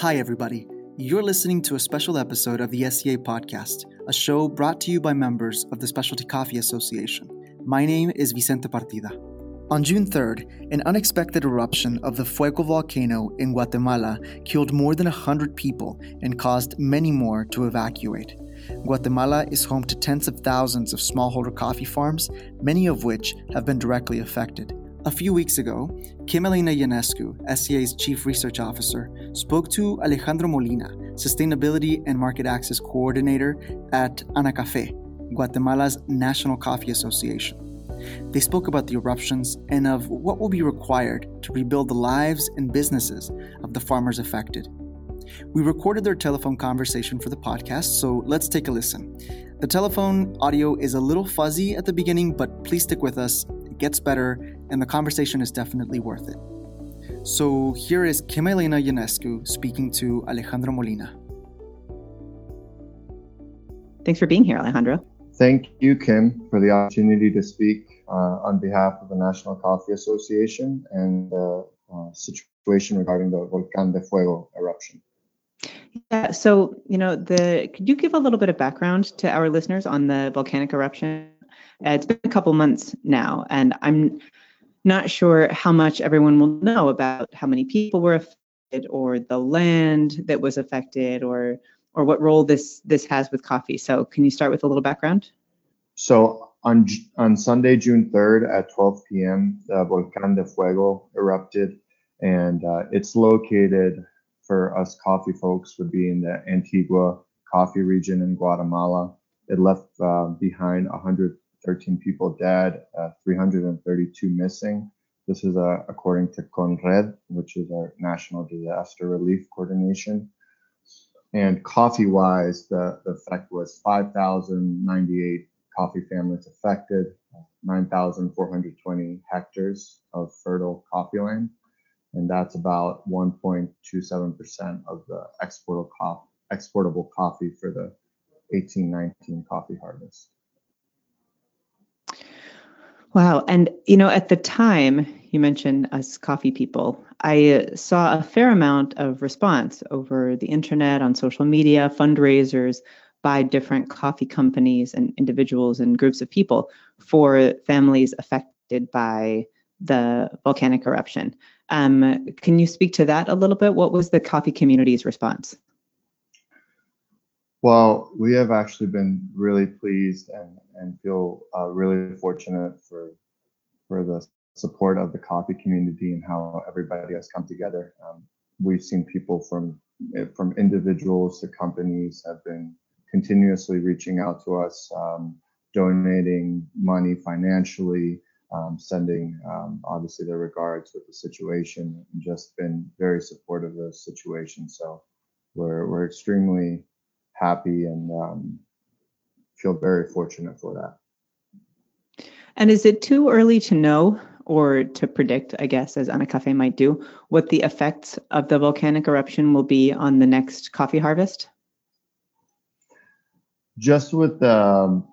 Hi, everybody. You're listening to a special episode of the SCA podcast, a show brought to you by members of the Specialty Coffee Association. My name is Vicente Partida. On June 3rd, an unexpected eruption of the Fuego volcano in Guatemala killed more than 100 people and caused many more to evacuate. Guatemala is home to tens of thousands of smallholder coffee farms, many of which have been directly affected. A few weeks ago, Kim Elena Ionescu, SCA's Chief Research Officer, spoke to Alejandro Molina, Sustainability and Market Access Coordinator at Anacafe, Guatemala's National Coffee Association. They spoke about the eruptions and of what will be required to rebuild the lives and businesses of the farmers affected. We recorded their telephone conversation for the podcast, so let's take a listen. The telephone audio is a little fuzzy at the beginning, but please stick with us gets better, and the conversation is definitely worth it. So here is Kim Elena Ionescu speaking to Alejandro Molina. Thanks for being here, Alejandro. Thank you, Kim, for the opportunity to speak uh, on behalf of the National Coffee Association and the uh, situation regarding the Volcán de Fuego eruption. Yeah, so you know, the could you give a little bit of background to our listeners on the volcanic eruption uh, it's been a couple months now, and I'm not sure how much everyone will know about how many people were affected, or the land that was affected, or or what role this this has with coffee. So, can you start with a little background? So on on Sunday, June 3rd at 12 p.m., the Volcán de Fuego erupted, and uh, it's located for us coffee folks would be in the Antigua coffee region in Guatemala. It left uh, behind 100 13 people dead, uh, 332 missing. This is uh, according to CONRED, which is our National Disaster Relief Coordination. And coffee wise, the, the effect was 5,098 coffee families affected, 9,420 hectares of fertile coffee land. And that's about 1.27% of the exportable, co- exportable coffee for the 1819 coffee harvest. Wow. And, you know, at the time you mentioned us coffee people, I saw a fair amount of response over the internet, on social media, fundraisers by different coffee companies and individuals and groups of people for families affected by the volcanic eruption. Um, can you speak to that a little bit? What was the coffee community's response? Well, we have actually been really pleased and, and feel uh, really fortunate for for the support of the coffee community and how everybody has come together. Um, we've seen people from eh, from individuals to companies have been continuously reaching out to us, um, donating money financially, um, sending um, obviously their regards with the situation, and just been very supportive of the situation. So we're we're extremely happy and um, feel very fortunate for that. And is it too early to know or to predict, I guess, as Anacafe might do, what the effects of the volcanic eruption will be on the next coffee harvest? Just with the, um,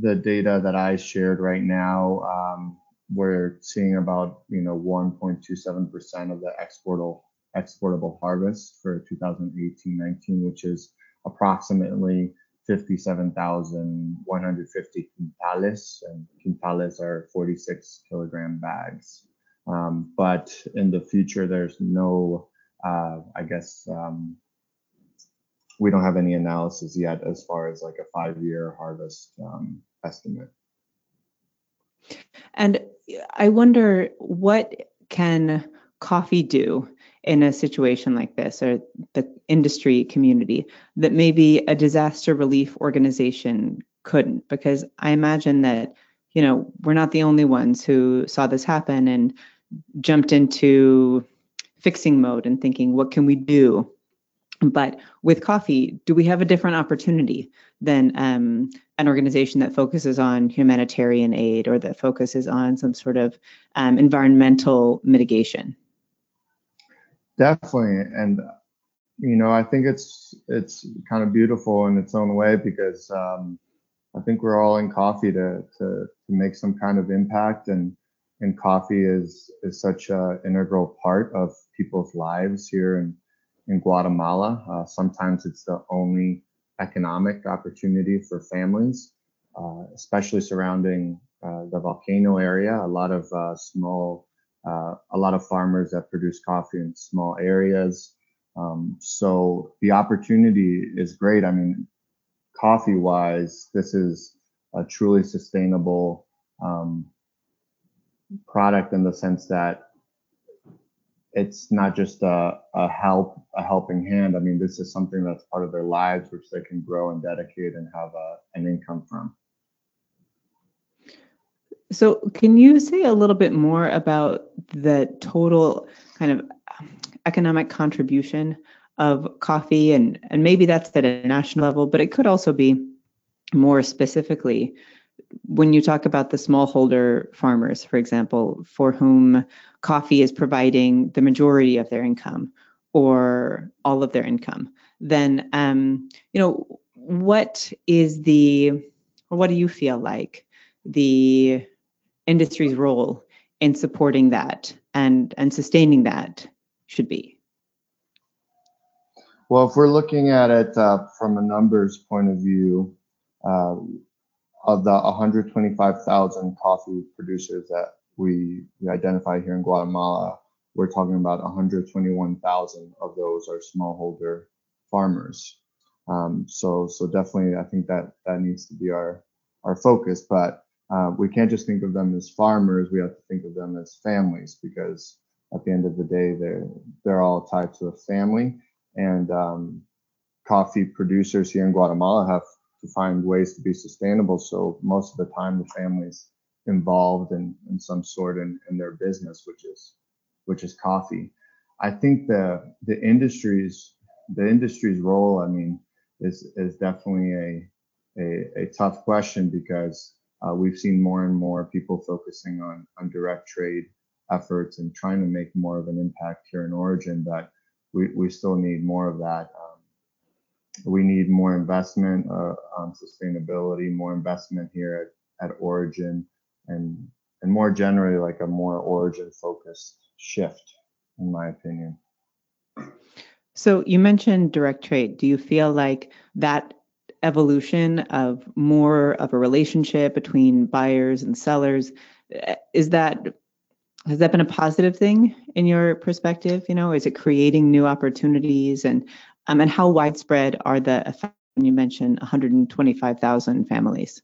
the data that I shared right now, um, we're seeing about you know 1.27% of the exportable exportable harvest for 2018-19, which is approximately 57,150 quintales, and quintales are 46 kilogram bags. Um, but in the future, there's no, uh, I guess, um, we don't have any analysis yet as far as like a five year harvest um, estimate. And I wonder what can coffee do in a situation like this or the industry community that maybe a disaster relief organization couldn't because i imagine that you know we're not the only ones who saw this happen and jumped into fixing mode and thinking what can we do? But with coffee do we have a different opportunity than um, an organization that focuses on humanitarian aid or that focuses on some sort of um, environmental mitigation Definitely, and you know, I think it's it's kind of beautiful in its own way because um, I think we're all in coffee to, to to make some kind of impact, and and coffee is is such an integral part of people's lives here in in Guatemala. Uh, sometimes it's the only economic opportunity for families, uh, especially surrounding uh, the volcano area. A lot of uh, small, uh, a lot of farmers that produce coffee in small areas. Um, so the opportunity is great. I mean, coffee wise, this is a truly sustainable um, product in the sense that it's not just a, a help a helping hand i mean this is something that's part of their lives which they can grow and dedicate and have a, an income from so can you say a little bit more about the total kind of economic contribution of coffee? And and maybe that's at a national level but it could also be more specifically when you talk about the smallholder farmers, for example, for whom coffee is providing the majority of their income or all of their income, then um, you know what is the what do you feel like the industry's role in supporting that and and sustaining that should be? Well, if we're looking at it uh, from a numbers point of view, uh, of the 125,000 coffee producers that we, we identify here in Guatemala, we're talking about 121,000 of those are smallholder farmers. Um, so, so definitely, I think that that needs to be our our focus. But uh, we can't just think of them as farmers. We have to think of them as families because at the end of the day, they're they're all tied to a family. And um, coffee producers here in Guatemala have to find ways to be sustainable. So most of the time, the families involved in, in some sort in, in their business, which is which is coffee. I think the the industry's the industry's role, I mean, is is definitely a a, a tough question because uh, we've seen more and more people focusing on on direct trade efforts and trying to make more of an impact here in origin, but we, we still need more of that. Um, we need more investment uh, on sustainability, more investment here at, at Origin, and and more generally like a more origin focused shift, in my opinion. So you mentioned direct trade. Do you feel like that evolution of more of a relationship between buyers and sellers eh, is that has that been a positive thing in your perspective you know is it creating new opportunities and um, and how widespread are the effects? You mentioned 125,000 families.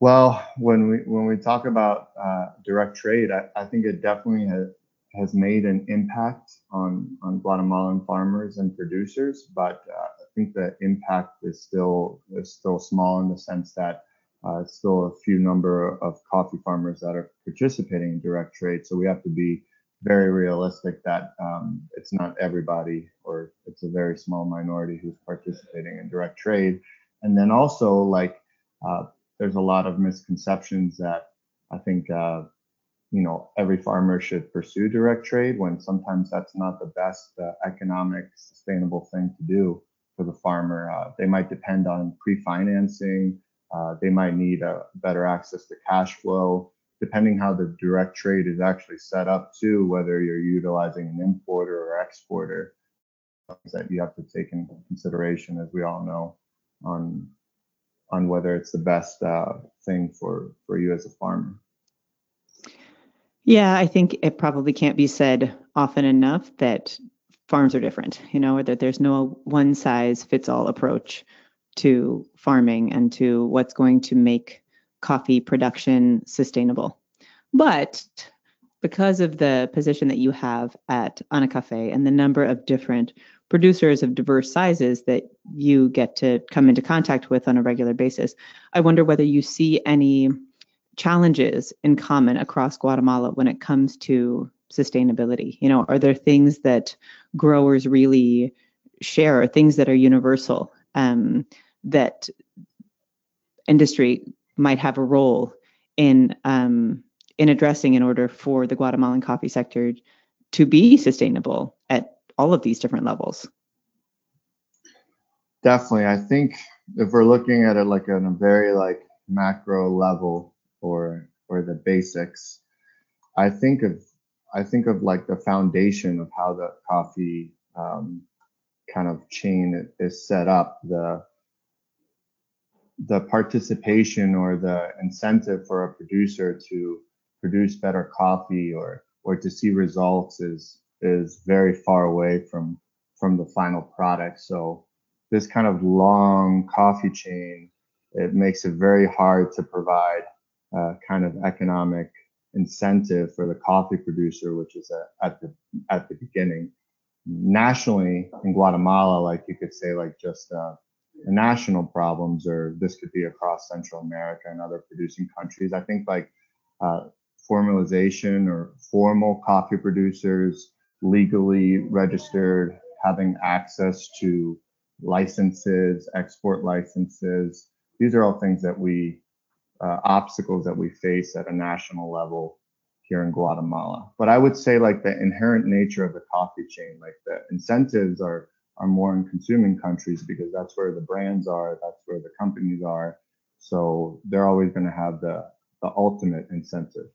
Well, when we when we talk about uh, direct trade, I, I, think it definitely has has made an impact on on Guatemalan farmers and producers, but uh, think the impact is still is still small in the sense that uh, it's still a few number of coffee farmers that are participating in direct trade. So we have to be very realistic that um, it's not everybody or it's a very small minority who's participating in direct trade. And then also, like, uh, there's a lot of misconceptions that I think, uh, you know, every farmer should pursue direct trade when sometimes that's not the best uh, economic, sustainable thing to do for the farmer. Uh, they might depend on pre financing, uh, they might need a better access to cash flow depending how the direct trade is actually set up too, whether you're utilizing an importer or exporter, that you have to take into consideration, as we all know, on on whether it's the best uh, thing for for you as a farmer. Yeah, I think it probably can't be said often enough that farms are different. You know, that there's no one size fits all approach to farming and to what's going to make coffee production sustainable. But because of the position that you have at Anacafe and the number of different producers of diverse sizes that you get to come into contact with on a regular basis, I wonder whether you see any challenges in common across Guatemala when it comes to sustainability. You know, are there things that growers really share, things that are universal um, that industry might have a role in um, in addressing in order for the Guatemalan coffee sector to be sustainable at all of these different levels. Definitely, I think if we're looking at it like on a very like macro level or or the basics, I think of I think of like the foundation of how the coffee um, kind of chain is set up. The the participation or the incentive for a producer to produce better coffee or or to see results is is very far away from from the final product. So this kind of long coffee chain it makes it very hard to provide uh, kind of economic incentive for the coffee producer, which is a, at the at the beginning. Nationally in Guatemala, like you could say, like just uh, national problems, or this could be across Central America and other producing countries. I think like uh, formalization or formal coffee producers, legally registered, having access to licenses, export licenses. These are all things that we uh, obstacles that we face at a national level here in Guatemala. But I would say like the inherent nature of the coffee chain, like the incentives are are more in consuming countries because that's where the brands are, that's where the companies are. So they're always going to have the the ultimate incentive.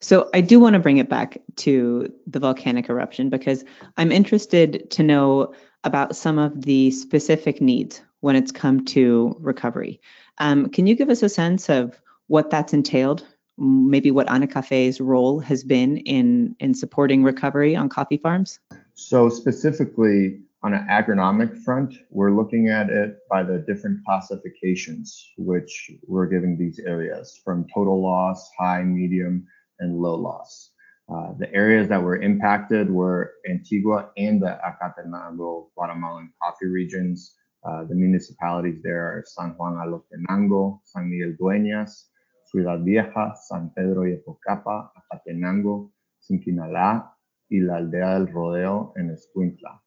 So I do want to bring it back to the volcanic eruption because I'm interested to know about some of the specific needs when it's come to recovery. Um, can you give us a sense of what that's entailed? Maybe what Anacafe's role has been in in supporting recovery on coffee farms? So specifically, on an agronomic front, we're looking at it by the different classifications which we're giving these areas from total loss, high, medium, and low loss. Uh, the areas that were impacted were Antigua and the Acatenango Guatemalan coffee regions. Uh, the municipalities there are San Juan Alotenango, San Miguel Dueñas, Ciudad Vieja, San Pedro Yepocapa, Acatenango, Siquinalá, y la Aldea del Rodeo en Escuintla.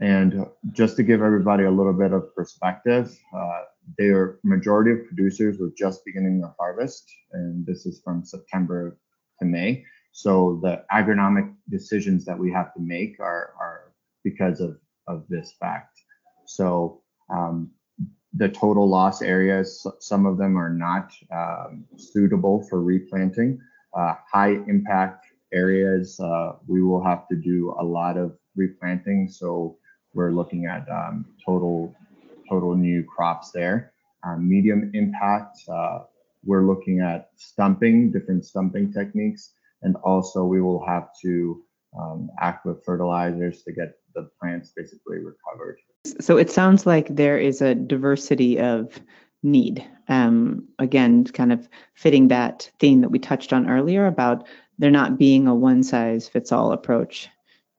And just to give everybody a little bit of perspective, uh, their majority of producers were just beginning the harvest, and this is from September to May. So the agronomic decisions that we have to make are, are because of, of this fact. So um, the total loss areas, some of them are not um, suitable for replanting. Uh, high impact areas, uh, we will have to do a lot of replanting. So we're looking at um, total total new crops there. Um, medium impact, uh, we're looking at stumping, different stumping techniques, and also we will have to um, with fertilizers to get the plants basically recovered. So it sounds like there is a diversity of need. Um, again, kind of fitting that theme that we touched on earlier about there not being a one size fits all approach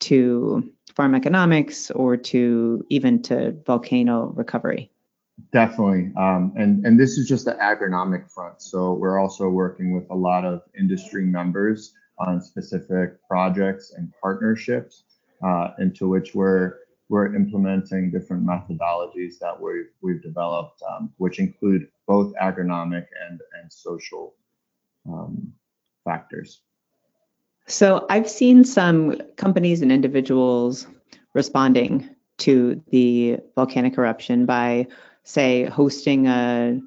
to farm economics or to even to volcano recovery? Definitely. Um, and, and this is just the agronomic front. So we're also working with a lot of industry members on specific projects and partnerships uh, into which we're we're implementing different methodologies that we've, we've developed, um, which include both agronomic and, and social um, factors. So I've seen some companies and individuals responding to the volcanic eruption by, say, hosting a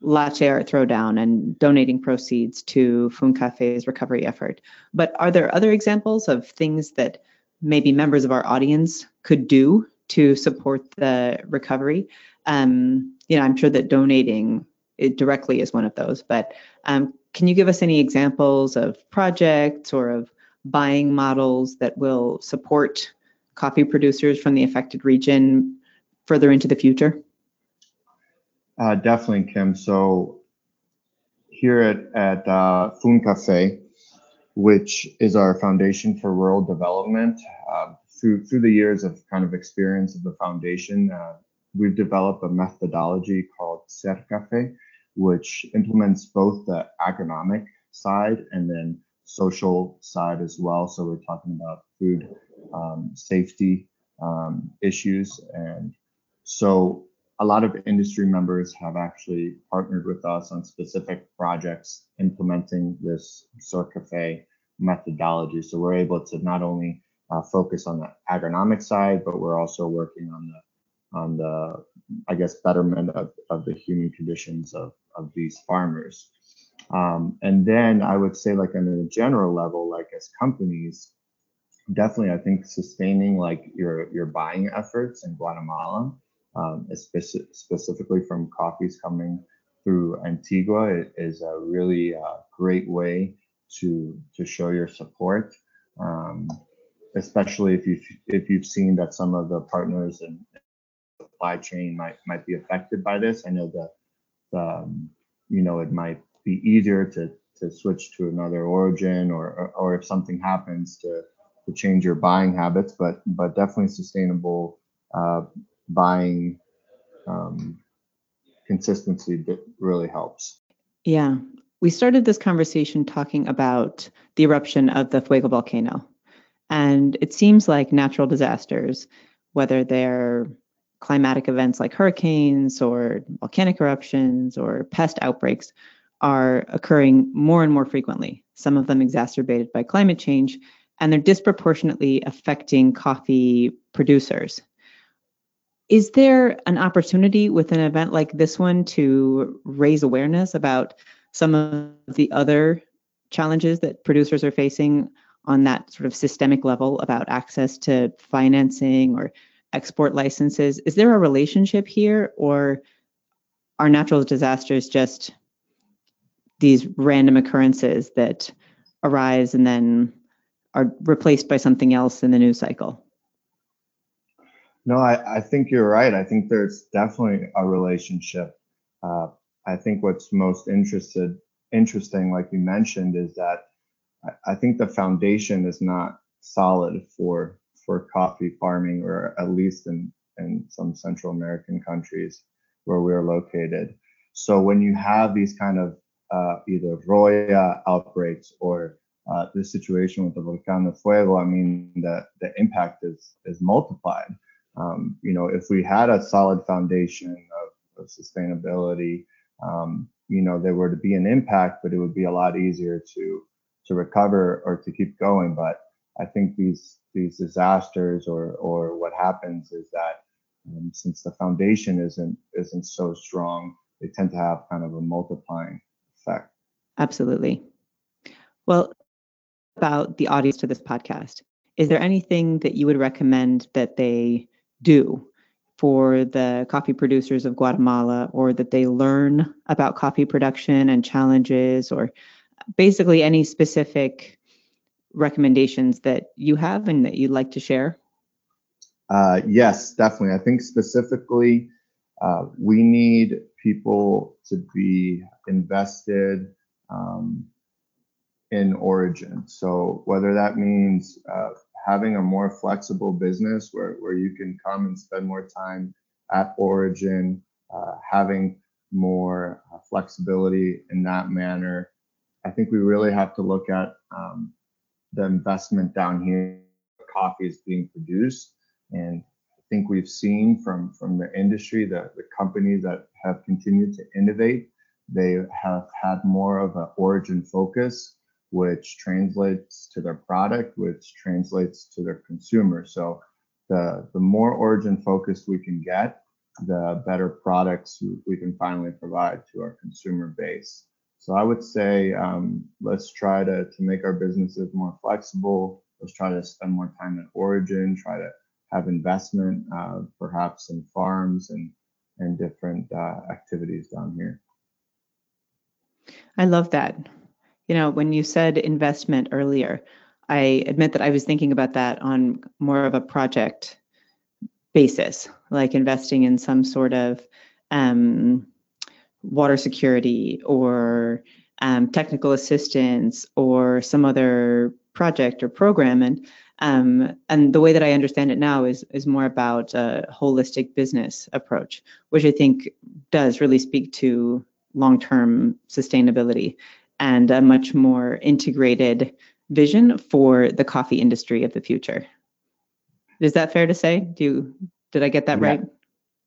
latte art throwdown and donating proceeds to FUNCAFE's recovery effort. But are there other examples of things that maybe members of our audience could do to support the recovery? Um, you know, I'm sure that donating directly is one of those, but um, can you give us any examples of projects or of buying models that will support coffee producers from the affected region further into the future? Uh, definitely, Kim. So here at, at uh, FUNCAFE, which is our foundation for rural development, uh, through, through the years of kind of experience of the foundation, uh, we've developed a methodology called CERCAFE, which implements both the agronomic side and then social side as well. So we're talking about food um, safety um, issues. And so a lot of industry members have actually partnered with us on specific projects implementing this CERCAFE methodology. So we're able to not only uh, focus on the agronomic side, but we're also working on the on the, I guess, betterment of, of the human conditions of, of these farmers. Um, and then I would say, like on a general level, like as companies, definitely I think sustaining like your your buying efforts in Guatemala, um, specifically from coffees coming through Antigua, is a really uh, great way to to show your support. Um, especially if you if you've seen that some of the partners and supply chain might might be affected by this. I know that um, you know it might be easier to to switch to another origin or, or, or if something happens to to change your buying habits, but but definitely sustainable uh, buying um, consistency that really helps. Yeah, we started this conversation talking about the eruption of the Fuego volcano, and it seems like natural disasters, whether they're climatic events like hurricanes or volcanic eruptions or pest outbreaks, are occurring more and more frequently. Some of them exacerbated by climate change, and they're disproportionately affecting coffee producers. Is there an opportunity with an event like this one to raise awareness about some of the other challenges that producers are facing on that sort of systemic level about access to financing or export licenses? Is there a relationship here, or are natural disasters just these random occurrences that arise and then are replaced by something else in the news cycle? No, I, I think you're right. I think there's definitely a relationship. Uh, I think what's most interested interesting, like you mentioned, is that I, I think the foundation is not solid for for coffee farming, or at least in in some Central American countries where we're located. So when you have these kind of uh, either Roya outbreaks or uh, this situation with the Volcán de Fuego, I mean, the, the impact is, is multiplied. Um, you know, if we had a solid foundation of, of sustainability, um, you know, there were to be an impact, but it would be a lot easier to to recover or to keep going. But I think these these disasters or or what happens is that um, since the foundation isn't isn't so strong, they tend to have kind of a multiplying effect. Absolutely. Well, about the audience to this podcast, is there anything that you would recommend that they do for the coffee producers of Guatemala or that they learn about coffee production and challenges or basically any specific recommendations that you have and that you'd like to share? Uh, yes, definitely. I think specifically, uh, we need people to be invested um, in origin. So whether that means uh, having a more flexible business where, where you can come and spend more time at origin, uh, having more uh, flexibility in that manner. I think we really have to look at um, the investment down here. Coffee is being produced, and I think we've seen from from the industry that the companies that have continued to innovate, they have had more of an origin focus which translates to their product, which translates to their consumer. So the, the more origin focused we can get, the better products we can finally provide to our consumer base. So I would say um, let's try to, to make our businesses more flexible. Let's try to spend more time in origin, try to have investment uh, perhaps in farms and, and different uh, activities down here. I love that you know, when you said investment earlier, I admit that I was thinking about that on more of a project basis, like investing in some sort of um, water security or um, technical assistance or some other project or program. And um, and the way that I understand it now is is more about a holistic business approach, which I think does really speak to long term sustainability and a much more integrated vision for the coffee industry of the future. Is that fair to say? Do you, did I get that yeah. right?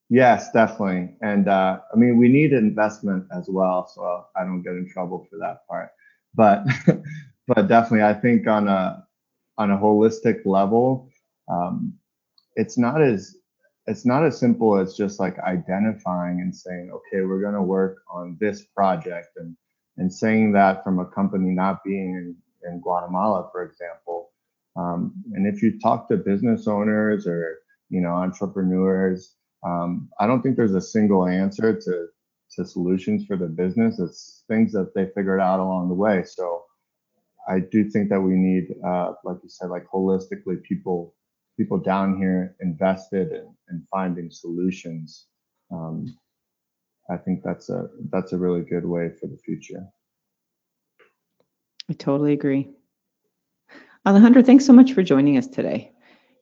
Yes, definitely. And uh, I mean, we need investment as well, so I don't get in trouble for that part. But but definitely, I think on a on a holistic level, um, it's not as it's not as simple as just like identifying and saying, okay, we're going to work on this project and and saying that from a company not being in, in Guatemala, for example. Um, and if you talk to business owners or you know entrepreneurs, um, I don't think there's a single answer to to solutions for the business. It's things that they figured out along the way. So I do think that we need, uh, like you said, like holistically people people down here invested in, in finding solutions. Um, I think that's a that's a really good way for the future. I totally agree. Alejandro, thanks so much for joining us today.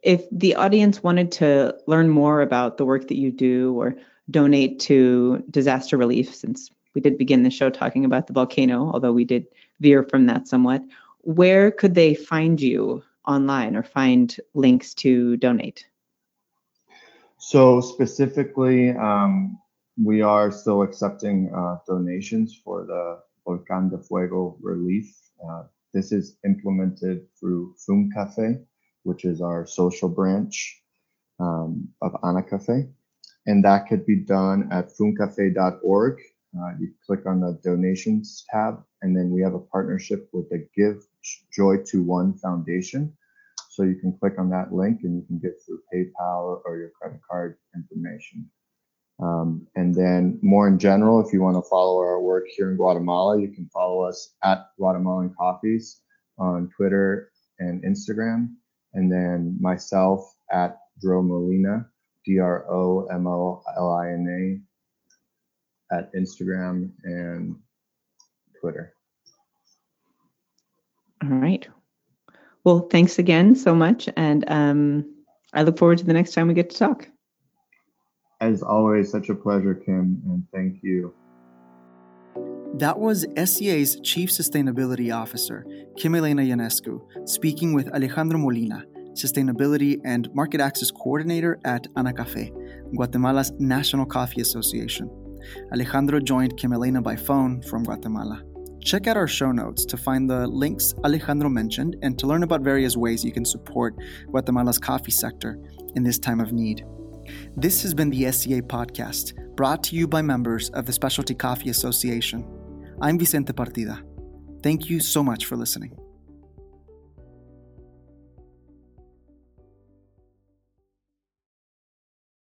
If the audience wanted to learn more about the work that you do or donate to disaster relief, since we did begin the show talking about the volcano, although we did veer from that somewhat, where could they find you online or find links to donate? So, specifically, um, we are still accepting uh, donations for the Volcán de Fuego relief. Uh, this is implemented through FUNCAFE, which is our social branch um, of Anacafe. And that could be done at funcafe.org. Uh, you click on the donations tab, and then we have a partnership with the Give Joy to One Foundation. So you can click on that link and you can get through PayPal or your credit card information. Um, and then more in general, if you want to follow our work here in Guatemala, you can follow us at Guatemalan Coffees on Twitter and Instagram. And then myself at Dro Molina, D R O M O L I N A, at Instagram and Twitter. All right. Well, thanks again so much. And um, I look forward to the next time we get to talk. As always, such a pleasure, Kim, and thank you. That was SCA's Chief Sustainability Officer, Kim Elena Ionescu, speaking with Alejandro Molina, Sustainability and Market Access Coordinator at Anacafe, Guatemala's National Coffee Association. Alejandro joined Kim Elena by phone from Guatemala. Check out our show notes to find the links Alejandro mentioned and to learn about various ways you can support Guatemala's coffee sector in this time of need. This has been the SCA podcast, brought to you by members of the Specialty Coffee Association. I'm Vicente Partida. Thank you so much for listening.